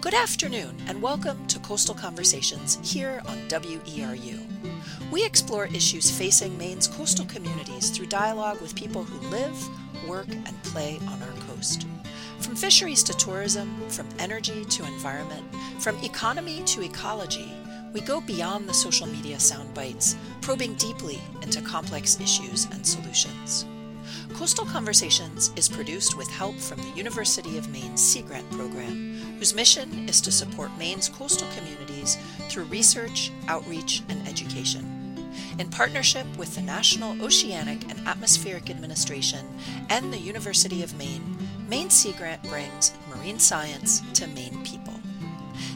Good afternoon, and welcome to Coastal Conversations here on WERU. We explore issues facing Maine's coastal communities through dialogue with people who live, work, and play on our coast. From fisheries to tourism, from energy to environment, from economy to ecology, we go beyond the social media sound bites, probing deeply into complex issues and solutions. Coastal Conversations is produced with help from the University of Maine Sea Grant program, whose mission is to support Maine's coastal communities through research, outreach, and education. In partnership with the National Oceanic and Atmospheric Administration and the University of Maine, Maine Sea Grant brings marine science to Maine people.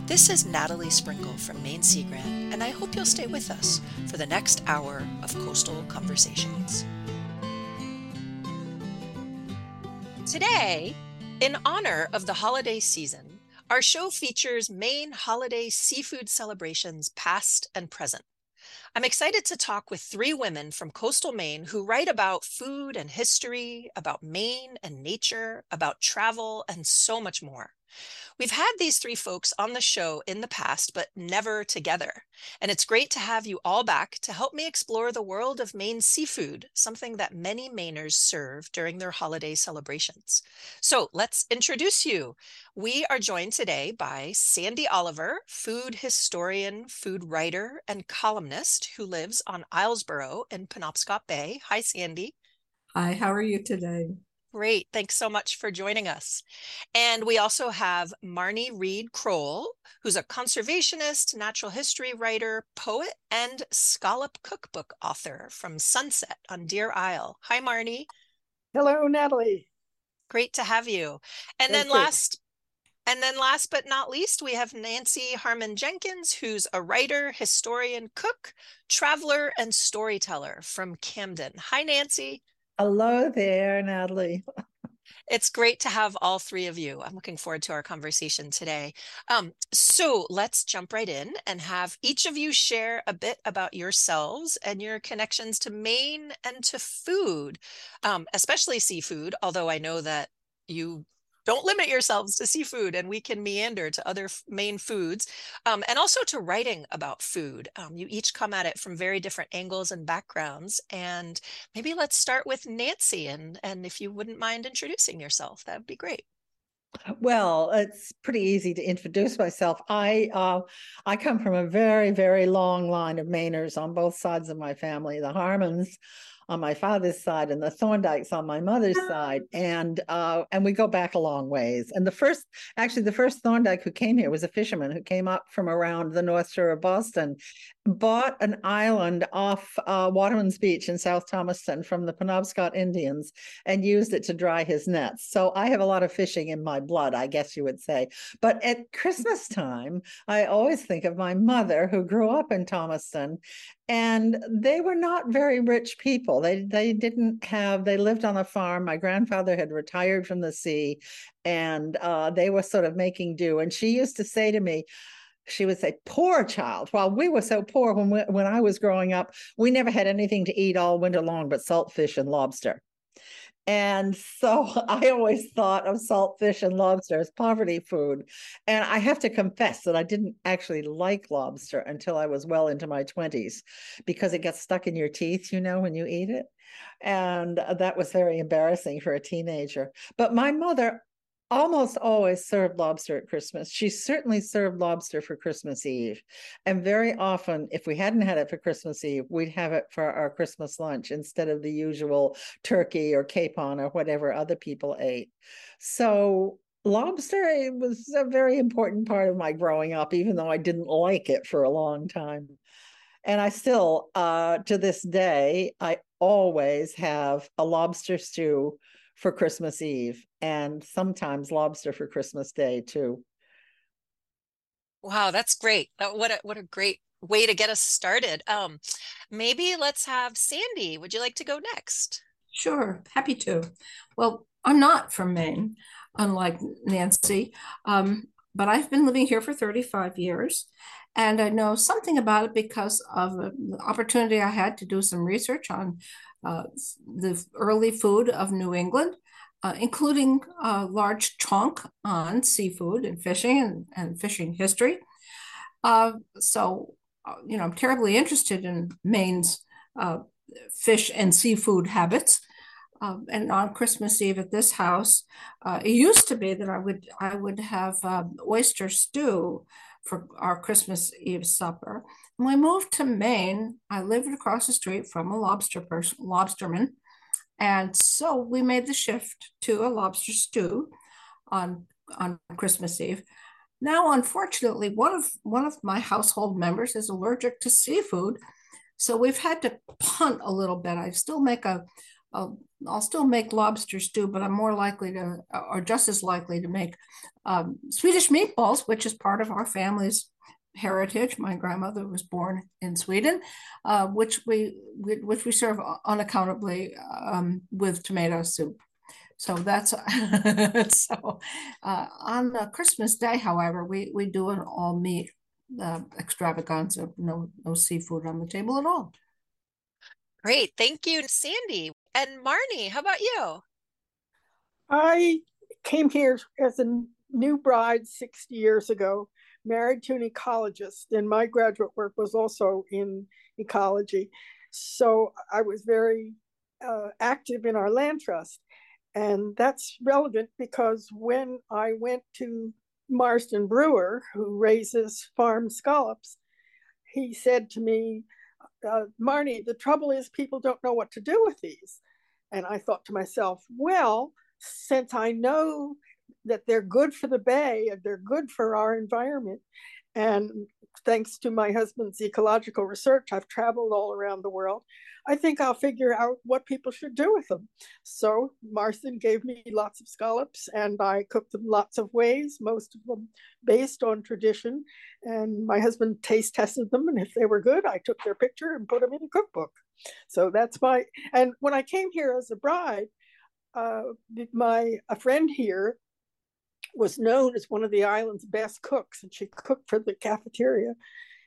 This is Natalie Springuel from Maine Sea Grant, and I hope you'll stay with us for the next hour of Coastal Conversations. Today, in honor of the holiday season, our show features Maine holiday seafood celebrations past and present. I'm excited to talk with three women from coastal Maine who write about food and history, about Maine and nature, about travel, and so much more. We've had these three folks on the show in the past, but never together. And it's great to have you all back to help me explore the world of Maine seafood, something that many Mainers serve during their holiday celebrations. So let's introduce you. We are joined today by Sandy Oliver, food historian, food writer, and columnist who lives on Islesboro in Penobscot Bay. Hi, Sandy. Hi, how are you today? Great. Thanks so much for joining us. And we also have Marnie Reed Crowell, who's a conservationist, natural history writer, poet, and scallop cookbook author from Sunset on Deer Isle. Hi, Marnie. Hello, Natalie. Great to have you. And Thank then you. last and then last but not least, we have Nancy Harmon Jenkins, who's a writer, historian, cook, traveler, and storyteller from Camden. Hi, Nancy. Hello there, Natalie. It's great to have all three of you. I'm looking forward to our conversation today. Um, so let's jump right in and have each of you share a bit about yourselves and your connections to Maine and to food, um, especially seafood, although I know that you don't limit yourselves to seafood and we can meander to other Maine foods um, and also to writing about food um, you each come at it from very different angles and backgrounds and maybe let's start with nancy and and if you wouldn't mind introducing yourself that would be great well, it's pretty easy to introduce myself. I uh, I come from a very very long line of Mainers on both sides of my family. The Harmons on my father's side and the Thorndikes on my mother's side, and uh, and we go back a long ways. And the first, actually, the first Thorndike who came here was a fisherman who came up from around the North Shore of Boston, bought an island off uh, Waterman's Beach in South Thomaston from the Penobscot Indians and used it to dry his nets. So I have a lot of fishing in my blood, I guess you would say. But at Christmas time, I always think of my mother who grew up in Thomaston and they were not very rich people they they didn't have they lived on a farm my grandfather had retired from the sea and uh, they were sort of making do and she used to say to me she would say poor child while we were so poor when we, when i was growing up we never had anything to eat all winter long but salt fish and lobster and so I always thought of salt fish and lobster as poverty food. And I have to confess that I didn't actually like lobster until I was well into my 20s because it gets stuck in your teeth, you know, when you eat it. And uh, that was very embarrassing for a teenager. But my mother almost always served lobster at Christmas. She certainly served lobster for Christmas Eve. And very often, if we hadn't had it for Christmas Eve, we'd have it for our Christmas lunch instead of the usual turkey or capon or whatever other people ate. So lobster was a very important part of my growing up, even though I didn't like it for a long time. And I still, uh, to this day, I always have a lobster stew for Christmas Eve and sometimes lobster for Christmas Day too. Wow, that's great. What a what a great way to get us started. Um maybe let's have Sandy. Would you like to go next? Sure, happy to. Well, I'm not from Maine, unlike Nancy, um, but I've been living here for 35 years, and I know something about it because of the opportunity I had to do some research on uh, the early food of New England. uh, including a large chunk on seafood and fishing and, and fishing history. Uh, so, uh, you know, I'm terribly interested in Maine's uh, fish and seafood habits. Um, and on Christmas Eve at this house, uh, it used to be that I would I would have um, oyster stew for our Christmas Eve supper. When I moved to Maine, I lived across the street from a lobster person, lobsterman, and so we made the shift to a lobster stew on on Christmas Eve. Now, unfortunately, one of one of my household members is allergic to seafood, so we've had to punt a little bit. I still make a, a I'll still make lobster stew, but I'm more likely to, or just as likely to make um, Swedish meatballs, which is part of our family's heritage. My grandmother was born in Sweden, uh, which we which we serve unaccountably um, with tomato soup. So that's so uh, on Christmas Day. However, we we do an all meat uh, extravaganza. No no seafood on the table at all. Great, thank you, Sandy and Marnie. How about you? I came here as a new bride 60 years ago married to an ecologist, and my graduate work was also in ecology. So I was very uh, active in our land trust. And that's relevant because when I went to Marsden Brewer, who raises farm scallops, he said to me, uh, Marnie, the trouble is people don't know what to do with these. And I thought to myself, well, since I know that they're good for the bay and they're good for our environment. And thanks to my husband's ecological research, I've traveled all around the world. I think I'll figure out what people should do with them. So Marsden gave me lots of scallops and I cooked them lots of ways, most of them based on tradition. And my husband taste tested them. And if they were good, I took their picture and put them in a cookbook. So that's my, and when I came here as a bride, uh, my a friend here was known as one of the island's best cooks, and she cooked for the cafeteria.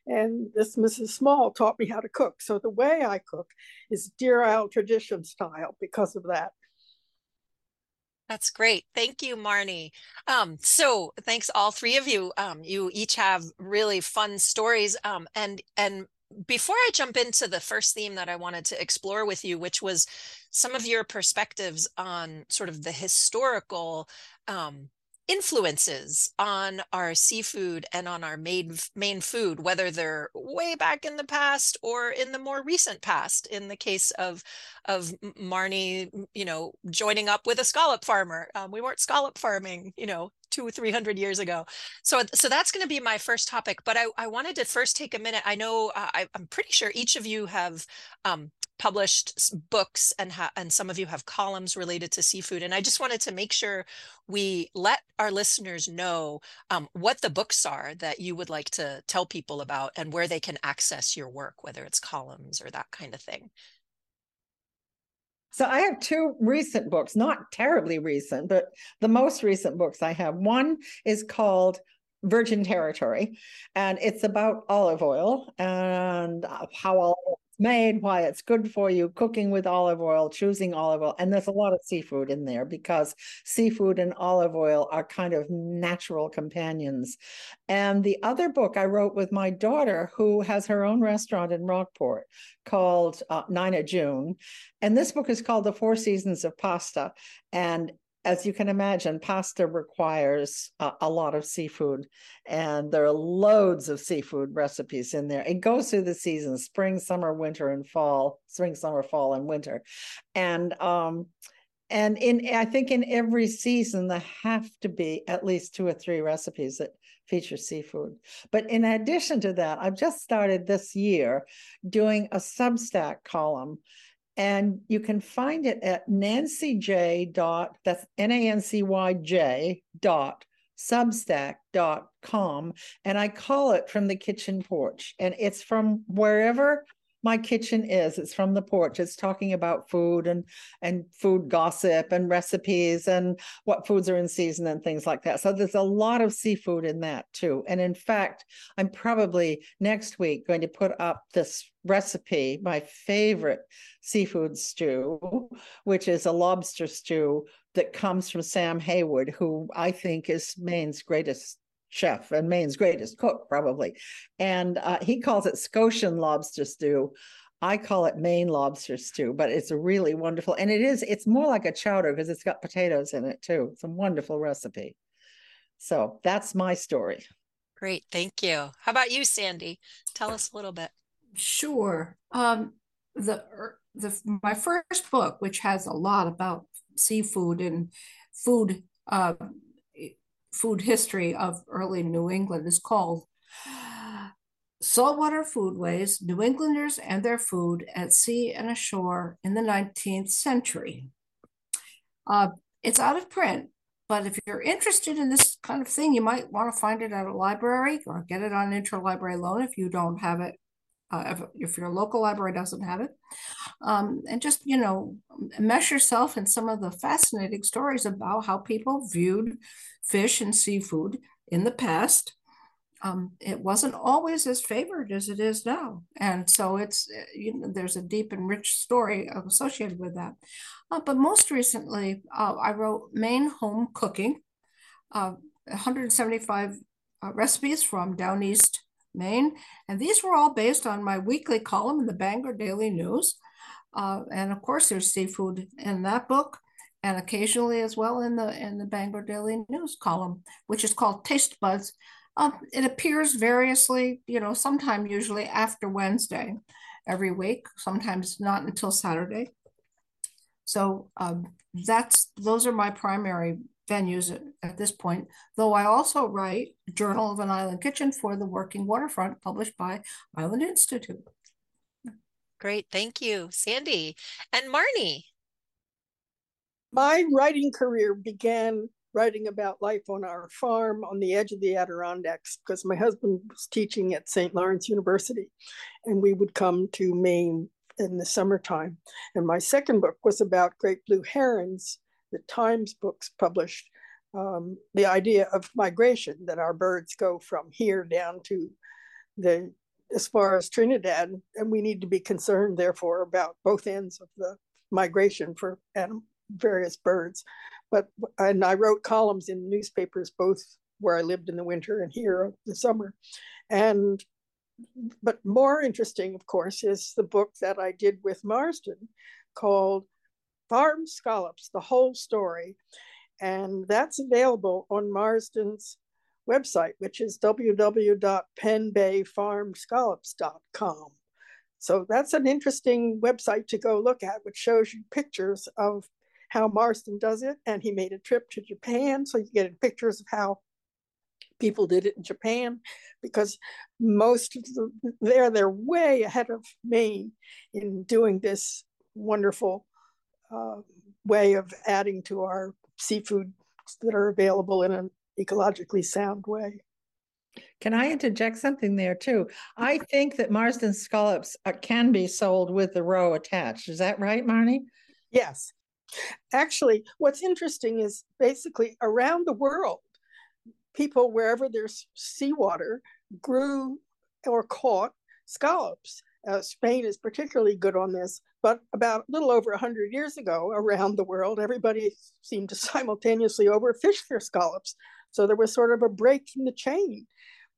And this Mrs. Small taught me how to cook. So the way I cook is Deer Isle tradition style because of that. That's great. Thank you, Marnie. Um, so thanks all three of you. Um, you each have really fun stories. Um, and and before I jump into the first theme that I wanted to explore with you, which was some of your perspectives on sort of the historical um, influences on our seafood and on our main main food whether they're way back in the past or in the more recent past in the case of of marnie you know joining up with a scallop farmer. Um, we weren't scallop farming you know two or three hundred years ago. So so that's going to be my first topic but i, I wanted to first take a minute. I know uh, I, i'm pretty sure each of you have um, published books and ha- and some of you have columns related to seafood and i just wanted to make sure we let our listeners know um, what the books are that you would like to tell people about and where they can access your work whether it's columns or that kind of thing so I have two recent books, not terribly recent, but the most recent books I have. One is called Virgin Territory, and it's about olive oil and uh, how olive made, why it's good for you, cooking with olive oil, choosing olive oil. And there's a lot of seafood in there because seafood and olive oil are kind of natural companions. And the other book I wrote with my daughter, who has her own restaurant in Rockport called uh, Nina June. And this book is called The Four Seasons of Pasta. And as you can imagine, pasta requires a, a, lot of seafood, and there are loads of seafood recipes in there. It goes through the seasons spring, summer, winter, and fall, spring, summer, fall, and winter. And um, and in I think in every season there have to be at least two or three recipes that feature seafood. But in addition to that, I've just started this year doing a Substack column and you can find it at nancyj dot that's n-a-n-c-y-j dot substack dot com. And i call it from the kitchen porch. And it's from wherever my kitchen is it's from the porch it's talking about food and and food gossip and recipes and what foods are in season and things like that. So there's a lot of seafood in that too. And in fact i'm probably next week going to put up this recipe my favorite seafood stew which is a lobster stew that comes from Sam Hayward, who I think is Maine's greatest chef and Maine's greatest cook, probably. And uh, he calls it Scotian lobster stew. I call it Maine lobster stew, but it's a really wonderful, and it is, it's more like a chowder because it's got potatoes in it too. It's a wonderful recipe. So that's my story. Great. Thank you. How about you, Sandy? Tell us a little bit. Sure. Um, the, er, the, my first book, which has a lot about seafood and food, uh, food history of early New England is called Saltwater Foodways, New Englanders and Their Food at Sea and Ashore in the 19th Century. Uh, it's out of print, but if you're interested in this kind of thing, you might want to find it at a library or get it on interlibrary loan if you don't have it, uh, if, if, your local library doesn't have it. Um, and just, you know, mesh yourself in some of the fascinating stories about how people viewed fish and seafood in the past um, it wasn't always as favored as it is now. And so it's, eh, you know, there's a deep and rich story associated with that. Uh, but most recently, uh, I wrote Maine Home Cooking, uh, 175 uh, recipes from down east Maine. And these were all based on my weekly column in the Bangor Daily News. Uh, and of course, there's seafood in that book and occasionally as well in the in the Bangor Daily News column, which is called Taste Buds, um, it appears variously, you know, sometime usually after Wednesday every week, sometimes not until Saturday. So um, that's those are my primary venues at, at, this point, though I also write Journal of an Island Kitchen for the Working Waterfront, published by Island Institute. Great, thank you, Sandy. And Marnie. My writing career began writing about life on our farm on the edge of the Adirondacks because my husband was teaching at St. Lawrence University and we would come to Maine in the summertime. And my second book was about great blue herons the Times books published um, the idea of migration that our birds go from here down to the as far as Trinidad, and we need to be concerned, therefore, about both ends of the migration for anim- various birds. But and I wrote columns in newspapers both where I lived in the winter and here the summer. And but more interesting, of course, is the book that I did with Marsden called Farm Scallops, the whole story. And that's available on Marsden's website, which is www.pennbayfarmscallops.com. So that's an interesting website to go look at, which shows you pictures of how Marsden does it. And he made a trip to Japan. So you get pictures of how people did it in Japan because most of the there they're way ahead of Maine in doing this wonderful uh, way of adding to our seafood that are available in an ecologically sound way. Can I interject something there too? I think that Marsden scallops uh, can be sold with the roe attached. Is that right, Marnie? Yes, Actually, what's interesting is basically around the world, people, wherever there's seawater, grew or caught scallops. Uh, Spain is particularly good on this, but about a little over 100 years ago, around the world, everybody seemed to simultaneously overfish their scallops. So there was sort of a break in the chain.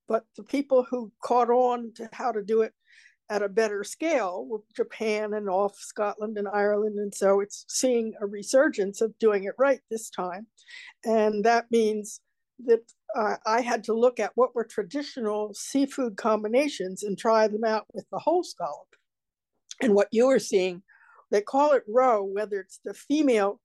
But the people who caught on to how to do it at a better scale with Japan and off Scotland and Ireland. And so it's seeing a resurgence of doing it right this time. And that means that uh, I had to look at what were traditional seafood combinations and try them out with the whole scallop. And what you are seeing, they call it roe, whether it's the female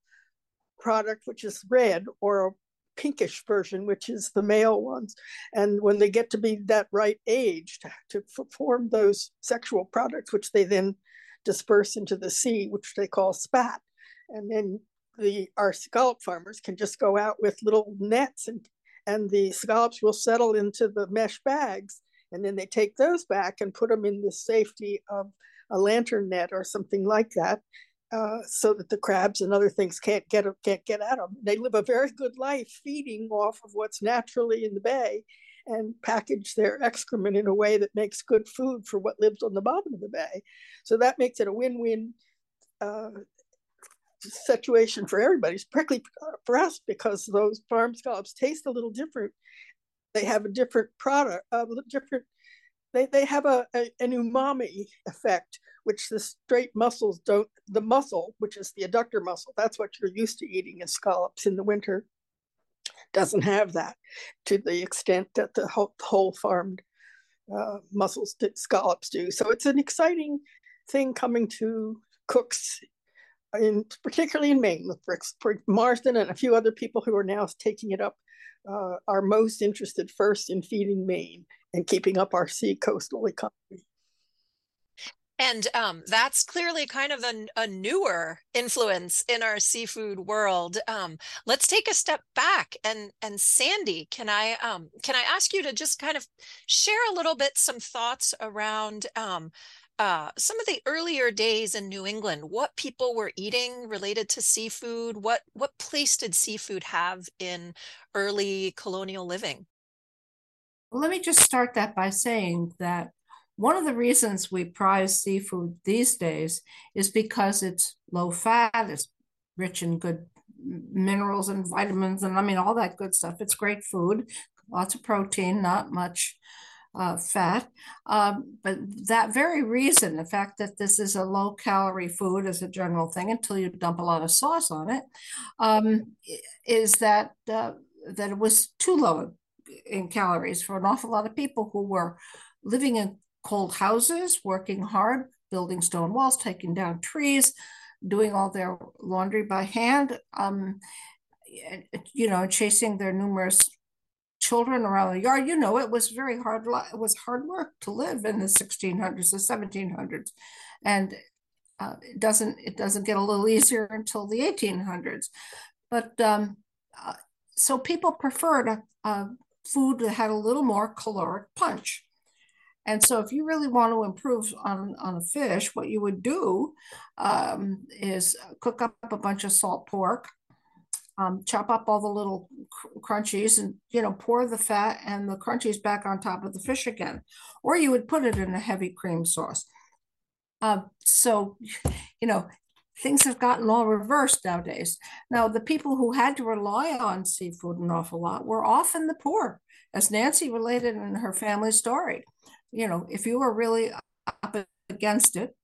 product, which is red, or a pinkish version, which is the male ones. And when they get to be that right age to, to form those sexual products, which they then disperse into the sea, which they call spat. And then the our scallop farmers can just go out with little nets and and the scallops will settle into the mesh bags and then they take those back and put them in the safety of a lantern net or something like that uh, so that the crabs and other things can't get can't get at them. They live a very good life feeding off of what's naturally in the bay, and package their excrement in a way that makes good food for what lives on the bottom of the bay. So that makes it a win-win uh, situation for everybody, particularly for us, because those farm scallops taste a little different. They have a different product, a different. They, they have a, a an umami effect, which the straight muscles don't. The muscle, which is the adductor muscle, that's what you're used to eating in scallops in the winter, doesn't have that to the extent that the whole, whole farmed uh, mussels scallops do. So it's an exciting thing coming to cooks in particularly in Maine with Marsden and a few other people who are now taking it up uh, are most interested first in feeding Maine and keeping up our sea coastal economy. And um, that's clearly kind of a, a, newer influence in our seafood world. Um, let's take a step back and and Sandy, can I um, can I ask you to just kind of share a little bit some thoughts around um, uh, some of the earlier days in New England, what people were eating related to seafood, what what place did seafood have in early colonial living? Let me just start that by saying that one of the reasons we prize seafood these days is because it's low fat, it's rich in good minerals and vitamins, and I mean, all that good stuff. It's great food, lots of protein, not much uh, fat. Um, but that very reason, the fact that this is a low calorie food as a general thing until you dump a lot of sauce on it, um, is that uh, that it was too low in calories for an awful lot of people who were living in cold houses, working hard, building stone walls, taking down trees, doing all their laundry by hand, um, you know, chasing their numerous children around the yard. You know, it was very hard. It was hard work to live in the 1600s, the 1700s, and uh, it doesn't it doesn't get a little easier until the 1800s. But um, uh, so people preferred a, a food that had a little more caloric punch. And so, if you really want to improve on, on a fish, what you would do um, is cook up a bunch of salt pork, um, chop up all the little cr- crunchies, and you know pour the fat and the crunchies back on top of the fish again, or you would put it in a heavy cream sauce. Uh, so, you know, things have gotten all reversed nowadays. Now, the people who had to rely on seafood an awful lot were often the poor, as Nancy related in her family story you know, if you were really up against it,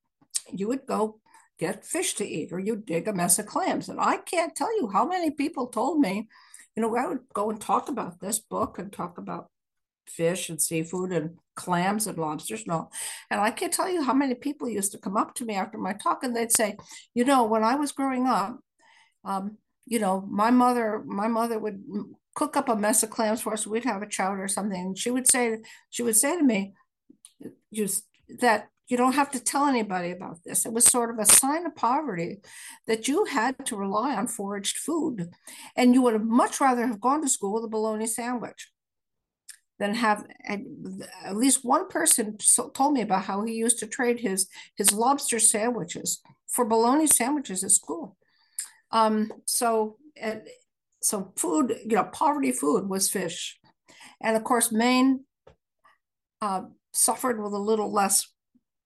you would go get fish to eat or you dig a mess of clams. And I can't tell you how many people told me, you know, I would go and talk about this book and talk about fish and seafood and clams and lobsters and all. And I can't tell you how many people used to come up to me after my talk and they'd say, you know, when I was growing up, um, you know, my mother, my mother would cook up a mess of clams for us. We'd have a chowder or something. And she would say, she would say to me, just that you don't have to tell anybody about this. It was sort of a sign of poverty that you had to rely on foraged food. And you would have much rather have gone to school with a bologna sandwich than have at least one person told me about how he used to trade his his lobster sandwiches for bologna sandwiches at school. Um, so so food, you know, poverty food was fish, and of course Maine uh, suffered with a little less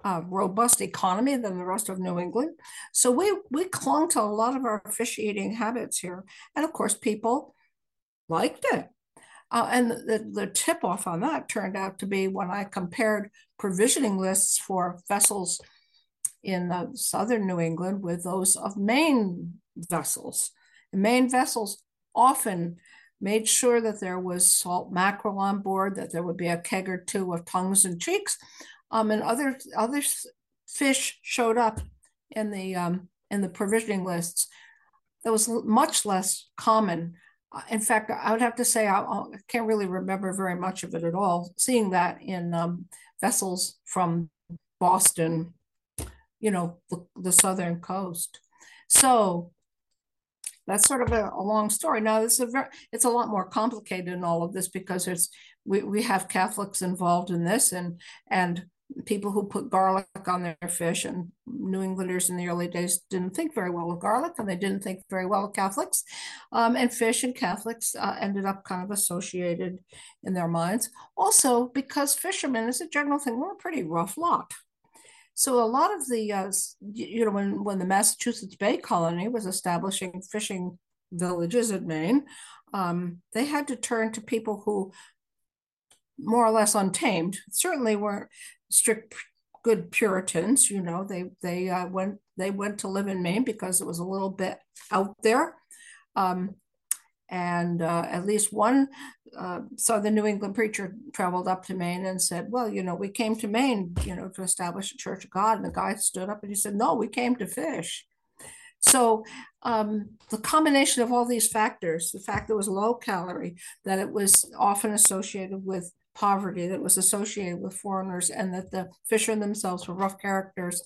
uh, robust economy than the rest of New England. So we we clung to a lot of our fish eating habits here, and of course, people liked it. Uh, and the, the tip off on that turned out to be when I compared provisioning lists for vessels in uh, southern New England with those of Maine vessels. And Maine vessels often made sure that there was salt mackerel on board, that there would be a keg or two of tongues and cheeks, um, and other other fish showed up in the um, in the provisioning lists. That was much less common. Uh, in fact, I would have to say I, I, can't really remember very much of it at all. Seeing that in um, vessels from Boston, you know, the, the southern coast. So that's sort of a, a long story. Now, it's a very, it's a lot more complicated in all of this because it's we, we have Catholics involved in this and and people who put garlic on their fish and New Englanders in the early days didn't think very well of garlic and they didn't think very well of Catholics. Um, and fish and Catholics uh, ended up kind of associated in their minds. Also, because fishermen, as a general thing, were a pretty rough lot. So a lot of the, uh, you know, when when the Massachusetts Bay Colony was establishing fishing villages in Maine, um, they had to turn to people who more or less untamed certainly weren't strict good Puritans. You know, they they uh, went they went to live in Maine because it was a little bit out there. Um, and uh, at least one uh, Southern New England preacher traveled up to Maine and said, "Well, you know, we came to Maine, you know, to establish a Church of God." And the guy stood up and he said, "No, we came to fish." So um, the combination of all these factors, the fact that it was low calorie, that it was often associated with poverty, that was associated with foreigners, and that the fishermen themselves were rough characters,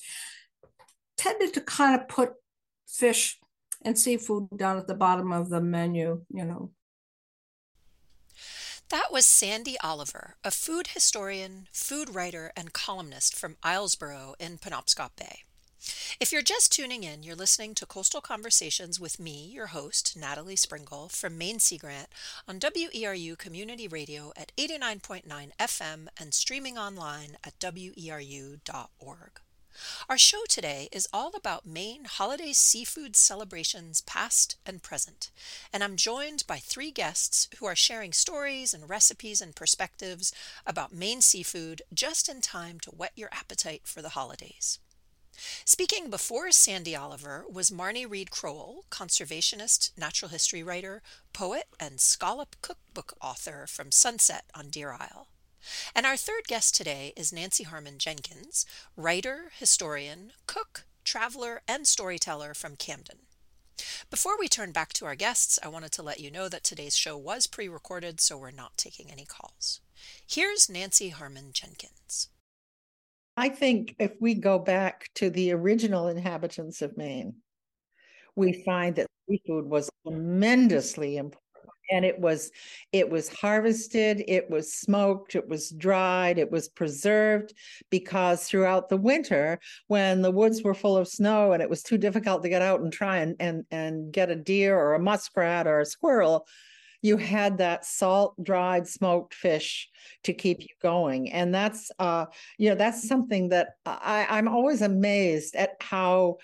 tended to kind of put fish and seafood down at the bottom of the menu, you know. That was Sandy Oliver, a food historian, food writer, and columnist from Islesboro in Penobscot Bay. If you're just tuning in, you're listening to Coastal Conversations with me, your host, Natalie Springuel, from Maine Sea Grant on WERU Community Radio at 89.9 FM and streaming online at weru.org. Our show today is all about Maine holiday seafood celebrations, past and present, and I'm joined by three guests who are sharing stories and recipes and perspectives about Maine seafood just in time to whet your appetite for the holidays. Speaking before Sandy Oliver was Marnie Reed Crowell, conservationist, natural history writer, poet, and scallop cookbook author from Sunset on Deer Isle. And our third guest today is Nancy Harmon Jenkins, writer, historian, cook, traveler, and storyteller from Camden. Before we turn back to our guests, I wanted to let you know that today's show was pre recorded, so we're not taking any calls. Here's Nancy Harmon Jenkins. I think if we go back to the original inhabitants of Maine, we find that seafood was tremendously important and it was it was harvested it was smoked it was dried it was preserved because throughout the winter when the woods were full of snow and it was too difficult to get out and try and and, and get a deer or a muskrat or a squirrel you had that salt dried smoked fish to keep you going and that's uh you know that's something that i i'm always amazed at how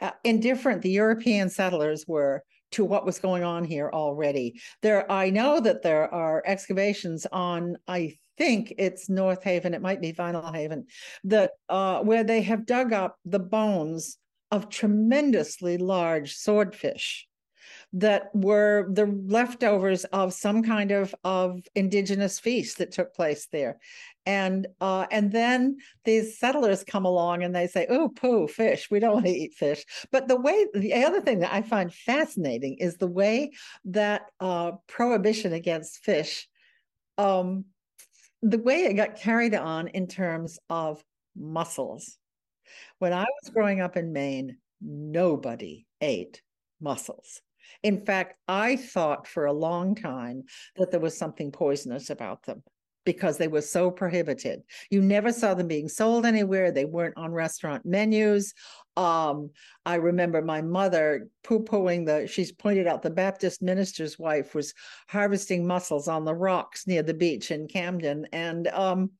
uh, indifferent the european settlers were to what was going on here already. There i know that there are excavations on i think it's north haven it might be Vinalhaven that uh where they have dug up the bones of tremendously large swordfish that were the leftovers of some kind of of indigenous feast that took place there. And uh, and then these settlers come along and they say oh poo fish. We don't want to eat fish. But the way the other thing that i find fascinating is the way that uh, prohibition against fish um, the way it got carried on in terms of mussels. When i was growing up in maine nobody ate mussels in fact, I thought for a long time that there was something poisonous about them because they were so prohibited. You never saw them being sold anywhere. They weren't on restaurant menus. Um, I remember my mother poo-pooing the, she's pointed out the Baptist minister's wife was harvesting mussels on the rocks near the beach in Camden. And um,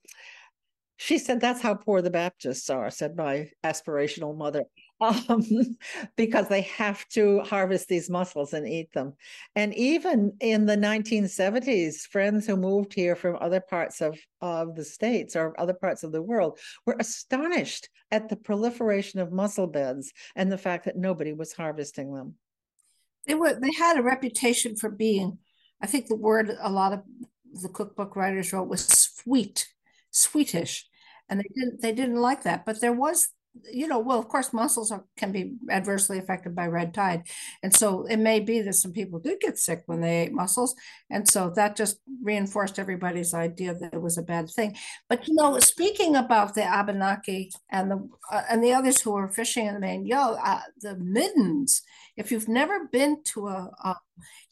she said, that's how poor the Baptists are, said my aspirational mother um, because they have to harvest these mussels and eat them. And even in the 1970s, friends who moved here from other parts of, of the states or other parts of the world were astonished at the proliferation of mussel beds and the fact that nobody was harvesting them. They were they had a reputation for being, I think the word a lot of the cookbook writers wrote was sweet, sweetish. And they didn't they didn't like that. But there was you know, well, of course, mussels are, can be adversely affected by red tide. And so it may be that some people did get sick when they ate mussels. And so that just reinforced everybody's idea that it was a bad thing. But, you know, speaking about the Abenaki and the uh, and the others who are fishing in the Maine, yo, uh, the middens, if you've never been to a, a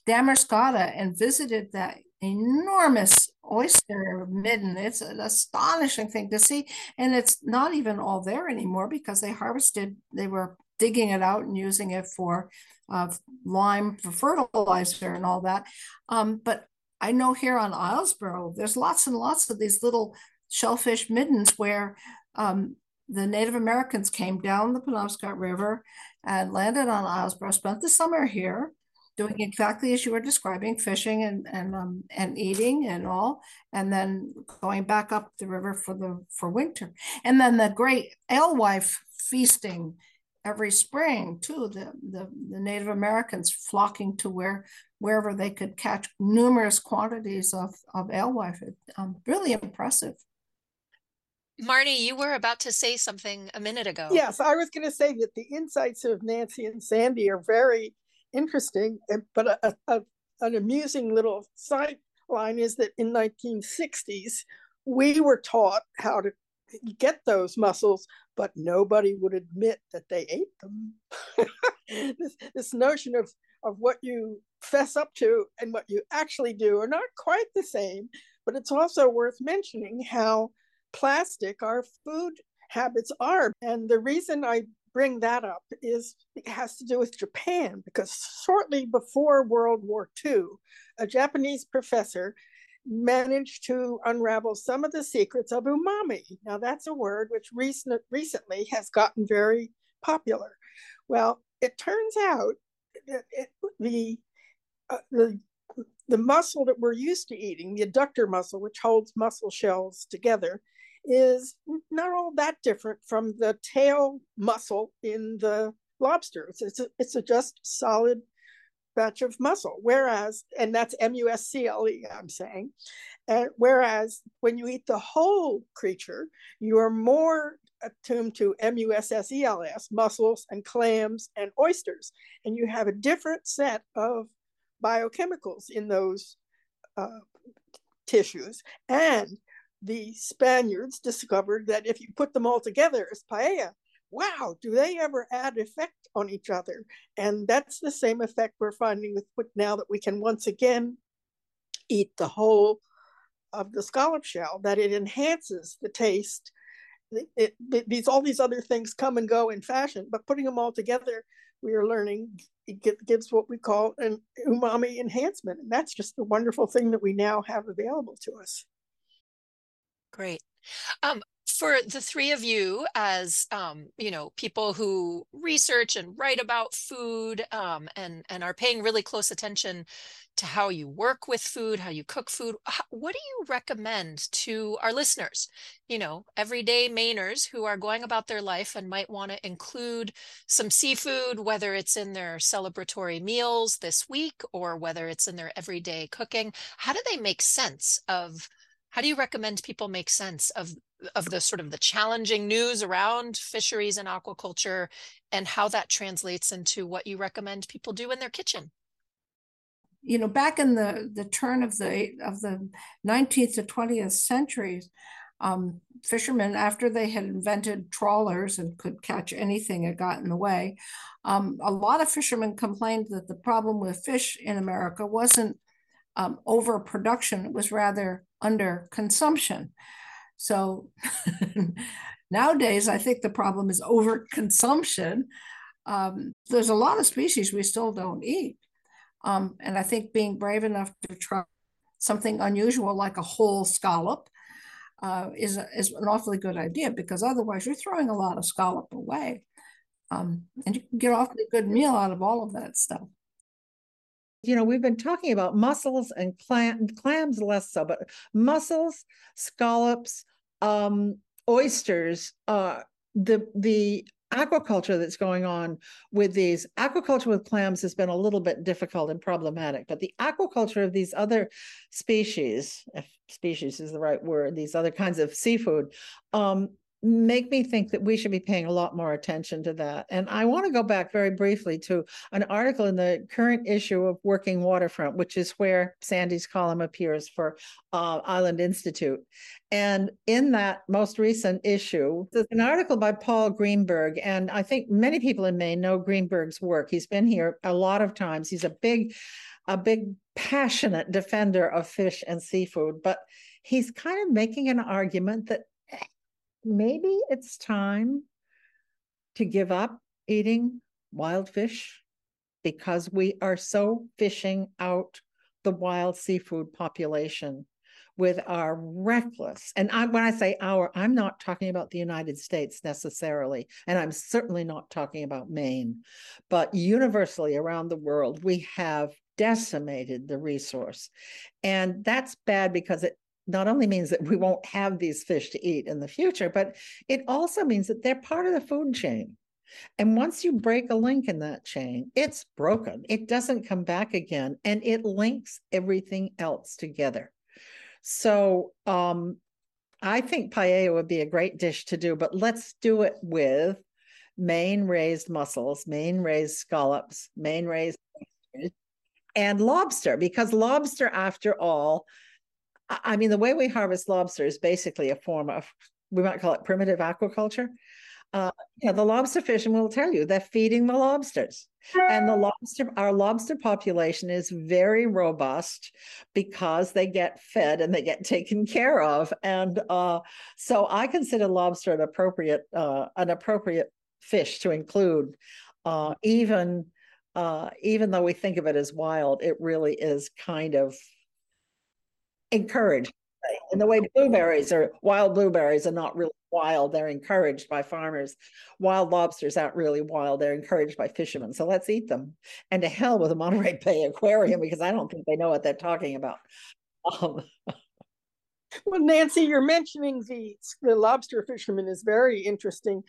and visited that enormous oyster midden. It's an astonishing thing to see. And it's not even all there anymore because they harvested, they were digging it out and using it for uh, lime for fertilizer and all that. Um, but I know here on Islesboro, there's lots and lots of these little shellfish middens where um, the Native Americans came down the Penobscot River and landed on Islesboro, spent the summer here, doing exactly as you were describing, fishing and and um, and eating and all, and then going back up the river for the for winter, and then the great alewife feasting every spring too. The the, the Native Americans flocking to where wherever they could catch numerous quantities of of alewife. Um, really impressive. Marnie, you were about to say something a minute ago. Yes, I was going to say that the insights of Nancy and Sandy are very interesting, eh, but a, a, an amusing little sideline is that in 1960s, we were taught how to get those mussels, but nobody would admit that they ate them. this, this notion of, of what you fess up to and what you actually do are not quite the same, but it's also worth mentioning how plastic our food habits are. And the reason I bring that up is it has to do with Japan, because shortly before World War II, a Japanese professor managed to unravel some of the secrets of umami. Now, that's a word which recent, recently has gotten very popular. Well, it turns out that it, the, uh, the the muscle that we're used to eating, the adductor muscle, which holds mussel shells together, is not all that different from the tail muscle in the lobster. It's, a, it's a just solid batch of muscle. Whereas, and that's M U S C L E, I'm saying. And whereas when you eat the whole creature, you are more attuned to M U S S E L S, mussels and clams and oysters. And you have a different set of biochemicals in those uh, tissues. And the Spaniards discovered that if you put them all together as paella, wow, do they ever add effect on each other? And that's the same effect we're finding with now that we can once again eat the whole of the scallop shell, that it enhances the taste. It, it, these all these other things come and go in fashion, but putting them all together, we are learning it gives what we call an umami enhancement, and that's just the wonderful thing that we now have available to us. Great. Um, for the three of you as um, you know people who research and write about food um, and and are paying really close attention to how you work with food how you cook food what do you recommend to our listeners you know everyday mainers who are going about their life and might want to include some seafood whether it's in their celebratory meals this week or whether it's in their everyday cooking how do they make sense of how do you recommend people make sense of of the sort of the challenging news around fisheries and aquaculture and how that translates into what you recommend people do in their kitchen? You know back in the the turn of the of the 19th to 20th centuries um, fishermen after they had invented trawlers and could catch anything that got in the way um, a lot of fishermen complained that the problem with fish in america wasn't um, overproduction it was rather under consumption so nowadays, I think the problem is overconsumption. Um, there's a lot of species we still don't eat. Um, and I think being brave enough to try something unusual like a whole scallop uh, is, is an awfully good idea because otherwise you're throwing a lot of scallop away. Um, and you can get awfully good meal out of all of that stuff you know, we've been talking about mussels and clam, clams less so, but mussels, scallops, um, oysters, uh, the the aquaculture that's going on with these aquaculture with clams has been a little bit difficult and problematic but the aquaculture of these other species if species is the right word these other kinds of seafood um, make me think that we should be paying a lot more attention to that. And I want to go back very briefly to an article in the current issue of Working Waterfront, which is where Sandy's column appears for uh, Island Institute. And in that most recent issue, there's an article by Paul Greenberg. And I think many people in Maine know Greenberg's work. He's been here a lot of times. He's a big, a big passionate defender of fish and seafood, but he's kind of making an argument that maybe it's time to give up eating wild fish because we are so fishing out the wild seafood population. with our reckless and I, when i say our i'm not talking about the united states necessarily and i'm certainly not talking about maine but universally around the world we have decimated the resource and that's bad because it not only means that we won't have these fish to eat in the future but it also means that they're part of the food chain and once you break a link in that chain, it's broken. It doesn't come back again and it links everything else together. So um, I think paella would be a great dish to do, but let's do it with Maine raised mussels, Maine raised scallops, Maine raised and lobster, because lobster, after all, I mean, the way we harvest lobster is basically a form of, we might call it primitive aquaculture. Uh, yeah, the lobster fishermen will tell you they're feeding the lobsters. And the lobster, our lobster population is very robust because they get fed and they get taken care of. And uh, so I consider lobster an appropriate, uh, an appropriate fish to include, uh, even uh, even though we think of it as wild, it really is kind of encouraged. In the way blueberries are wild blueberries are not really wild, they're encouraged by farmers. Wild lobsters aren't really wild, they're encouraged by fishermen. So let's eat them. And to hell with the Monterey Bay Aquarium because I don't think they know what they're talking about. Um, well, Nancy, you're mentioning the, the lobster fishermen is very interesting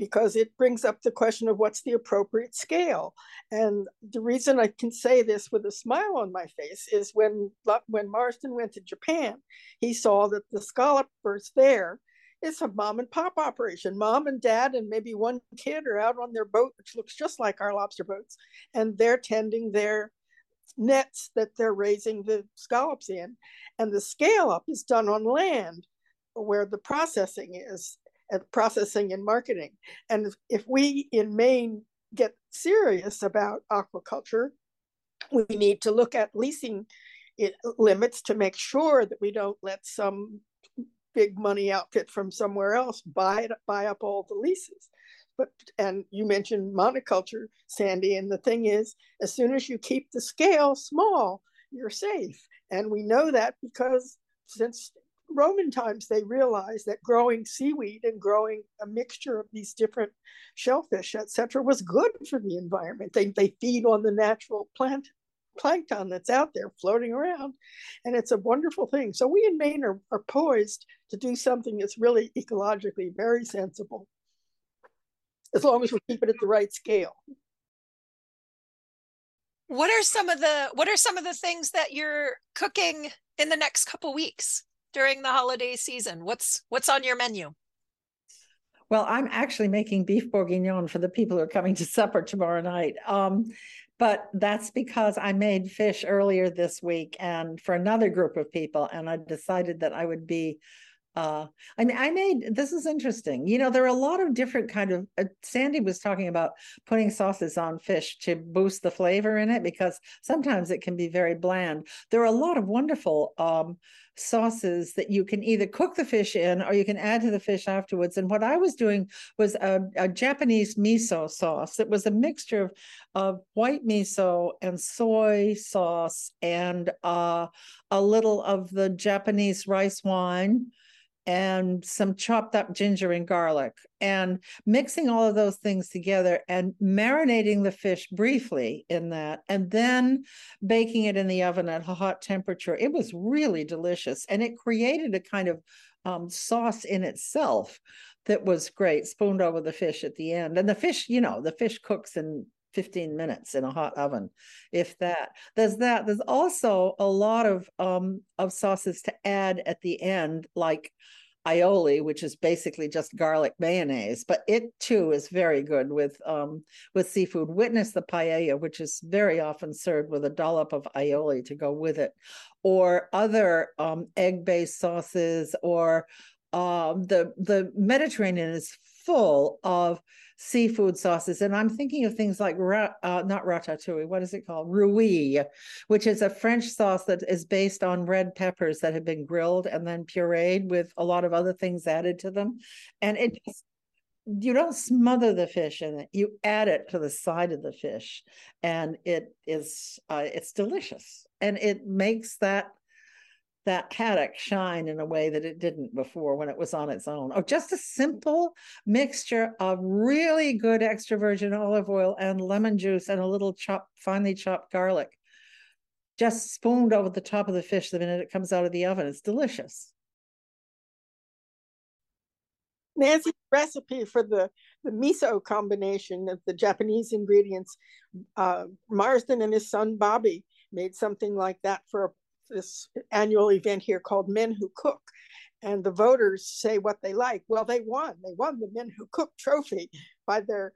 because it brings up the question of what's the appropriate scale. And the reason I can say this with a smile on my face is when when Marsden went to Japan, he saw that the scallopers there is a mom and pop operation. Mom and dad and maybe one kid are out on their boat, which looks just like our lobster boats, and they're tending their nets that they're raising the scallops in. And the scale up is done on land where the processing is processing and marketing. And if we in Maine get serious about aquaculture, we need to look at leasing it limits to make sure that we don't let some big money outfit from somewhere else buy it, buy up all the leases. But and you mentioned monoculture, Sandy, and the thing is, as soon as you keep the scale small, you're safe. And we know that because since Roman times, they realized that growing seaweed and growing a mixture of these different shellfish, etc., was good for the environment. They, they feed on the natural plant plankton that's out there floating around, and it's a wonderful thing. So we in Maine are, are poised to do something that's really ecologically very sensible, as long as we keep it at the right scale. What are some of the what are some of the things that you're cooking in the next couple weeks? During the holiday season? What's what's on your menu? Well, I'm actually making beef bourguignon for the people who are coming to supper tomorrow night. Um, but that's because I made fish earlier this week and for another group of people, and I decided that I would be uh I, I made this is interesting you know there are a lot of different kind of uh, sandy was talking about putting sauces on fish to boost the flavor in it because sometimes it can be very bland. There are a lot of wonderful um sauces that you can either cook the fish in or you can add to the fish afterwards. And what i was doing was a, a japanese miso sauce it was a mixture of, of white miso and soy sauce and uh, a little of the japanese rice wine and some chopped up ginger and garlic and mixing all of those things together and marinating the fish briefly in that and then baking it in the oven at a hot temperature. It was really delicious and it created a kind of um, sauce in itself that was great spooned over the fish at the end. And the fish you know the fish cooks in 15 minutes in a hot oven if that. There's that. There's also a lot of um of sauces to add at the end like aioli which is basically just garlic mayonnaise but it too is very good with um with seafood. Witness the paella which is very often served with a dollop of aioli to go with it or other um egg based sauces or um the the mediterranean is full of seafood sauces. And I'm thinking of things like, ra- uh, not ratatouille, what is it called? Rouille, which is a French sauce that is based on red peppers that have been grilled and then pureed with a lot of other things added to them. And it just, you don't smother the fish in it you add it to the side of the fish and it is uh, it's delicious and it makes that that haddock shine in a way that it didn't before when it was on its own. Oh, just a simple mixture of really good extra virgin olive oil and lemon juice and a little chopped, finely chopped garlic. Just spooned over the top of the fish the minute it comes out of the oven. It's delicious. Nancy's recipe for the, the miso combination of the Japanese ingredients, uh, Marsden and his son Bobby made something like that for this annual event here called Men Who Cook. And the voters say what they like. Well, they won. They won the Men Who Cook trophy by their